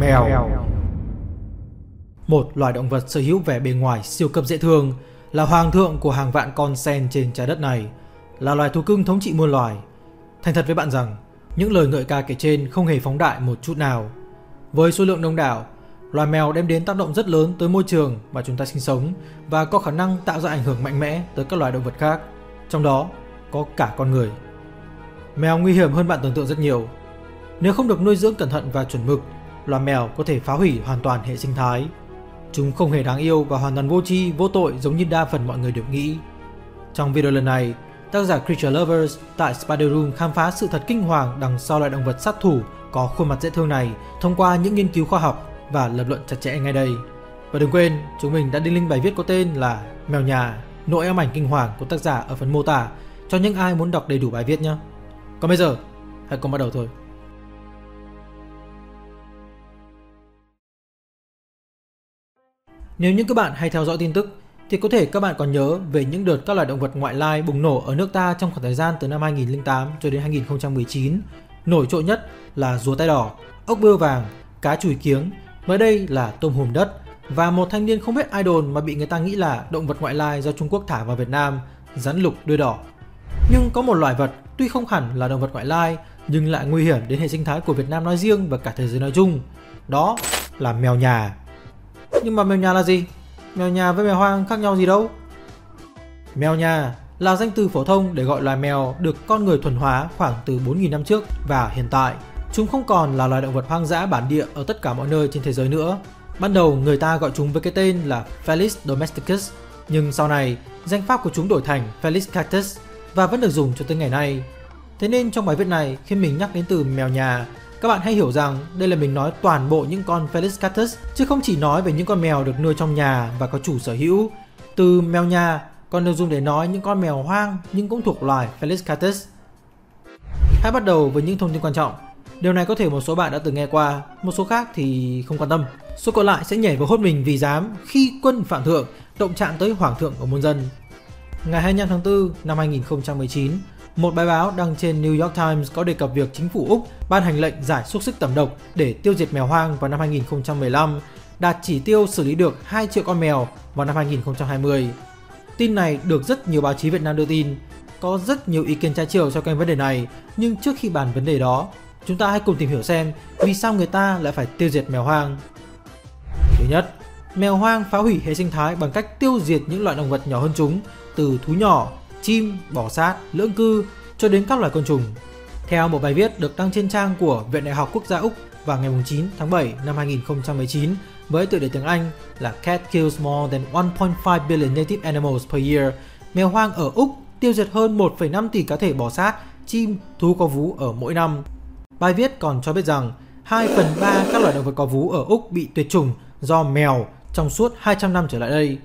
Mèo Một loài động vật sở hữu vẻ bề ngoài siêu cấp dễ thương Là hoàng thượng của hàng vạn con sen trên trái đất này Là loài thú cưng thống trị muôn loài Thành thật với bạn rằng Những lời ngợi ca kể trên không hề phóng đại một chút nào Với số lượng đông đảo Loài mèo đem đến tác động rất lớn tới môi trường mà chúng ta sinh sống và có khả năng tạo ra ảnh hưởng mạnh mẽ tới các loài động vật khác, trong đó có cả con người. Mèo nguy hiểm hơn bạn tưởng tượng rất nhiều. Nếu không được nuôi dưỡng cẩn thận và chuẩn mực, loài mèo có thể phá hủy hoàn toàn hệ sinh thái. Chúng không hề đáng yêu và hoàn toàn vô tri, vô tội giống như đa phần mọi người đều nghĩ. Trong video lần này, tác giả Creature Lovers tại Spider Room khám phá sự thật kinh hoàng đằng sau loài động vật sát thủ có khuôn mặt dễ thương này thông qua những nghiên cứu khoa học và lập luận chặt chẽ ngay đây. Và đừng quên, chúng mình đã đính link bài viết có tên là Mèo nhà, nỗi ám ảnh kinh hoàng của tác giả ở phần mô tả cho những ai muốn đọc đầy đủ bài viết nhé. Còn bây giờ, hãy cùng bắt đầu thôi. Nếu như các bạn hay theo dõi tin tức thì có thể các bạn còn nhớ về những đợt các loài động vật ngoại lai bùng nổ ở nước ta trong khoảng thời gian từ năm 2008 cho đến 2019. Nổi trội nhất là rùa tai đỏ, ốc bươu vàng, cá chùi kiếng Mới đây là tôm hùm đất và một thanh niên không biết idol mà bị người ta nghĩ là động vật ngoại lai do Trung Quốc thả vào Việt Nam, rắn lục đuôi đỏ. Nhưng có một loài vật tuy không hẳn là động vật ngoại lai nhưng lại nguy hiểm đến hệ sinh thái của Việt Nam nói riêng và cả thế giới nói chung. Đó là mèo nhà. Nhưng mà mèo nhà là gì? Mèo nhà với mèo hoang khác nhau gì đâu? Mèo nhà là danh từ phổ thông để gọi loài mèo được con người thuần hóa khoảng từ 4.000 năm trước và hiện tại Chúng không còn là loài động vật hoang dã bản địa ở tất cả mọi nơi trên thế giới nữa. Ban đầu người ta gọi chúng với cái tên là Felis domesticus, nhưng sau này danh pháp của chúng đổi thành Felis cactus và vẫn được dùng cho tới ngày nay. Thế nên trong bài viết này khi mình nhắc đến từ mèo nhà, các bạn hãy hiểu rằng đây là mình nói toàn bộ những con Felis catus, chứ không chỉ nói về những con mèo được nuôi trong nhà và có chủ sở hữu. Từ mèo nhà còn được dùng để nói những con mèo hoang nhưng cũng thuộc loài Felis catus. Hãy bắt đầu với những thông tin quan trọng. Điều này có thể một số bạn đã từng nghe qua, một số khác thì không quan tâm. Số còn lại sẽ nhảy vào hốt mình vì dám khi quân phạm thượng động chạm tới hoàng thượng của muôn dân. Ngày 25 tháng 4 năm 2019, một bài báo đăng trên New York Times có đề cập việc chính phủ Úc ban hành lệnh giải xúc xích tẩm độc để tiêu diệt mèo hoang vào năm 2015, đạt chỉ tiêu xử lý được 2 triệu con mèo vào năm 2020. Tin này được rất nhiều báo chí Việt Nam đưa tin. Có rất nhiều ý kiến trái chiều xoay quanh vấn đề này, nhưng trước khi bàn vấn đề đó, Chúng ta hãy cùng tìm hiểu xem vì sao người ta lại phải tiêu diệt mèo hoang. Thứ nhất, mèo hoang phá hủy hệ sinh thái bằng cách tiêu diệt những loại động vật nhỏ hơn chúng, từ thú nhỏ, chim, bò sát, lưỡng cư cho đến các loài côn trùng. Theo một bài viết được đăng trên trang của Viện Đại học Quốc gia Úc vào ngày 9 tháng 7 năm 2019 với tựa đề tiếng Anh là Cat kills more than 1.5 billion native animals per year. Mèo hoang ở Úc tiêu diệt hơn 1,5 tỷ cá thể bò sát, chim, thú có vú ở mỗi năm. Bài viết còn cho biết rằng 2 phần 3 các loài động vật có vú ở Úc bị tuyệt chủng do mèo trong suốt 200 năm trở lại đây.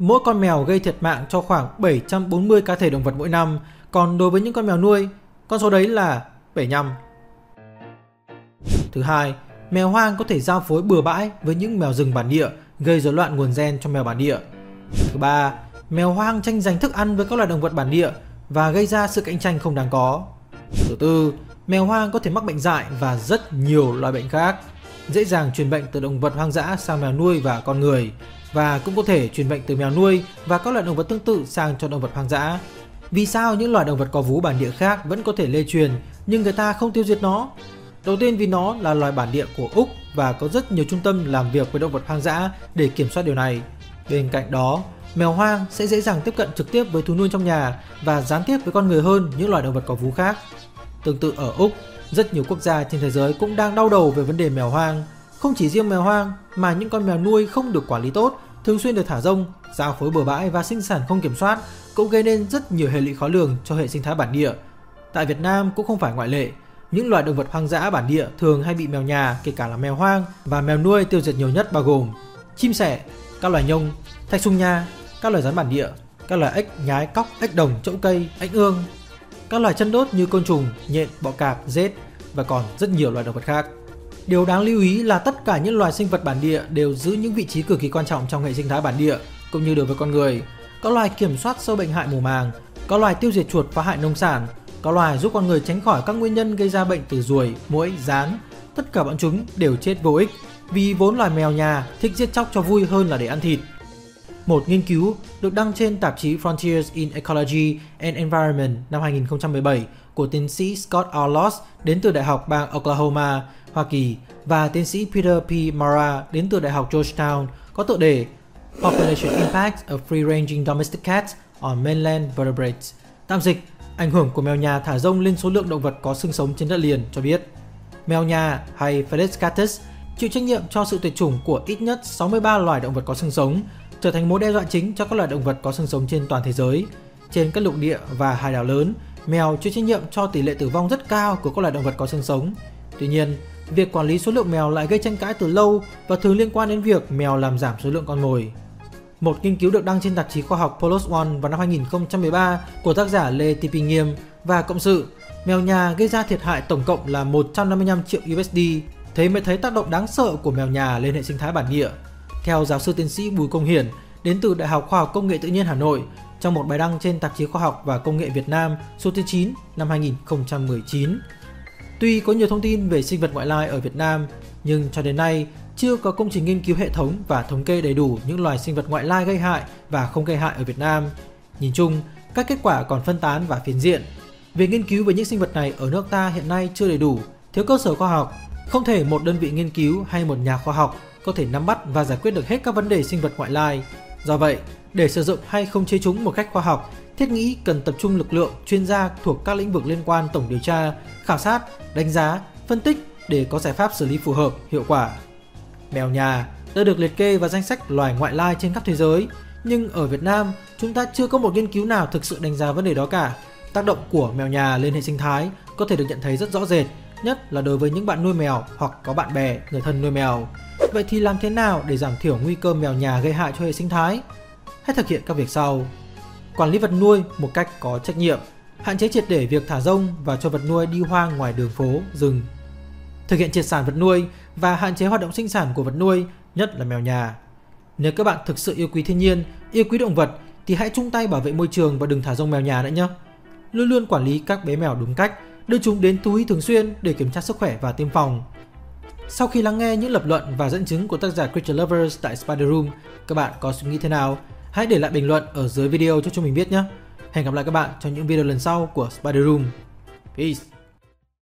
Mỗi con mèo gây thiệt mạng cho khoảng 740 cá thể động vật mỗi năm, còn đối với những con mèo nuôi, con số đấy là 75. Thứ hai, mèo hoang có thể giao phối bừa bãi với những mèo rừng bản địa, gây rối loạn nguồn gen cho mèo bản địa. Thứ ba, mèo hoang tranh giành thức ăn với các loài động vật bản địa và gây ra sự cạnh tranh không đáng có. Thứ tư, Mèo hoang có thể mắc bệnh dại và rất nhiều loại bệnh khác, dễ dàng truyền bệnh từ động vật hoang dã sang mèo nuôi và con người và cũng có thể truyền bệnh từ mèo nuôi và các loại động vật tương tự sang cho động vật hoang dã. Vì sao những loài động vật có vú bản địa khác vẫn có thể lây truyền nhưng người ta không tiêu diệt nó? Đầu tiên vì nó là loài bản địa của Úc và có rất nhiều trung tâm làm việc với động vật hoang dã để kiểm soát điều này. Bên cạnh đó, mèo hoang sẽ dễ dàng tiếp cận trực tiếp với thú nuôi trong nhà và gián tiếp với con người hơn những loài động vật có vú khác. Tương tự ở Úc, rất nhiều quốc gia trên thế giới cũng đang đau đầu về vấn đề mèo hoang. Không chỉ riêng mèo hoang mà những con mèo nuôi không được quản lý tốt, thường xuyên được thả rông, giao phối bừa bãi và sinh sản không kiểm soát cũng gây nên rất nhiều hệ lụy khó lường cho hệ sinh thái bản địa. Tại Việt Nam cũng không phải ngoại lệ. Những loài động vật hoang dã bản địa thường hay bị mèo nhà, kể cả là mèo hoang và mèo nuôi tiêu diệt nhiều nhất bao gồm chim sẻ, các loài nhông, thạch sung nha, các loài rắn bản địa, các loài ếch, nhái, cóc, ếch đồng, chỗ cây, ếch ương, các loài chân đốt như côn trùng, nhện, bọ cạp, rết và còn rất nhiều loài động vật khác. Điều đáng lưu ý là tất cả những loài sinh vật bản địa đều giữ những vị trí cực kỳ quan trọng trong hệ sinh thái bản địa cũng như đối với con người. Có loài kiểm soát sâu bệnh hại mùa màng, có loài tiêu diệt chuột phá hại nông sản, có loài giúp con người tránh khỏi các nguyên nhân gây ra bệnh từ ruồi, muỗi, rán. Tất cả bọn chúng đều chết vô ích vì vốn loài mèo nhà thích giết chóc cho vui hơn là để ăn thịt. Một nghiên cứu được đăng trên tạp chí Frontiers in Ecology and Environment năm 2017 của tiến sĩ Scott Arloss đến từ Đại học bang Oklahoma, Hoa Kỳ và tiến sĩ Peter P. Mara đến từ Đại học Georgetown có tựa đề Population Impact of Free-Ranging Domestic Cats on Mainland Vertebrates. Tạm dịch, ảnh hưởng của mèo nhà thả rông lên số lượng động vật có xương sống trên đất liền cho biết. Mèo nhà hay Felis catus chịu trách nhiệm cho sự tuyệt chủng của ít nhất 63 loài động vật có xương sống, trở thành mối đe dọa chính cho các loài động vật có xương sống trên toàn thế giới. Trên các lục địa và hải đảo lớn, mèo chịu trách nhiệm cho tỷ lệ tử vong rất cao của các loài động vật có xương sống. Tuy nhiên, việc quản lý số lượng mèo lại gây tranh cãi từ lâu và thường liên quan đến việc mèo làm giảm số lượng con mồi. Một nghiên cứu được đăng trên tạp chí khoa học PLOS ONE vào năm 2013 của tác giả Lê Thị Bình Nghiêm và cộng sự, mèo nhà gây ra thiệt hại tổng cộng là 155 triệu USD, thế mới thấy tác động đáng sợ của mèo nhà lên hệ sinh thái bản địa. Theo giáo sư tiến sĩ Bùi Công Hiển, đến từ Đại học Khoa học Công nghệ Tự nhiên Hà Nội, trong một bài đăng trên tạp chí Khoa học và Công nghệ Việt Nam số thứ 9 năm 2019. Tuy có nhiều thông tin về sinh vật ngoại lai ở Việt Nam, nhưng cho đến nay chưa có công trình nghiên cứu hệ thống và thống kê đầy đủ những loài sinh vật ngoại lai gây hại và không gây hại ở Việt Nam. Nhìn chung, các kết quả còn phân tán và phiến diện. Việc nghiên cứu về những sinh vật này ở nước ta hiện nay chưa đầy đủ, thiếu cơ sở khoa học, không thể một đơn vị nghiên cứu hay một nhà khoa học có thể nắm bắt và giải quyết được hết các vấn đề sinh vật ngoại lai. Do vậy, để sử dụng hay không chế chúng một cách khoa học, thiết nghĩ cần tập trung lực lượng chuyên gia thuộc các lĩnh vực liên quan tổng điều tra, khảo sát, đánh giá, phân tích để có giải pháp xử lý phù hợp, hiệu quả. Mèo nhà đã được liệt kê vào danh sách loài ngoại lai trên khắp thế giới, nhưng ở Việt Nam, chúng ta chưa có một nghiên cứu nào thực sự đánh giá vấn đề đó cả. Tác động của mèo nhà lên hệ sinh thái có thể được nhận thấy rất rõ rệt, nhất là đối với những bạn nuôi mèo hoặc có bạn bè, người thân nuôi mèo. Vậy thì làm thế nào để giảm thiểu nguy cơ mèo nhà gây hại cho hệ sinh thái? Hãy thực hiện các việc sau. Quản lý vật nuôi một cách có trách nhiệm, hạn chế triệt để việc thả rông và cho vật nuôi đi hoang ngoài đường phố, rừng. Thực hiện triệt sản vật nuôi và hạn chế hoạt động sinh sản của vật nuôi, nhất là mèo nhà. Nếu các bạn thực sự yêu quý thiên nhiên, yêu quý động vật thì hãy chung tay bảo vệ môi trường và đừng thả rông mèo nhà nữa nhé. Luôn luôn quản lý các bé mèo đúng cách, đưa chúng đến thú y thường xuyên để kiểm tra sức khỏe và tiêm phòng. Sau khi lắng nghe những lập luận và dẫn chứng của tác giả Creature Lovers tại Spider Room, các bạn có suy nghĩ thế nào? Hãy để lại bình luận ở dưới video cho chúng mình biết nhé. Hẹn gặp lại các bạn trong những video lần sau của Spider Room. Peace!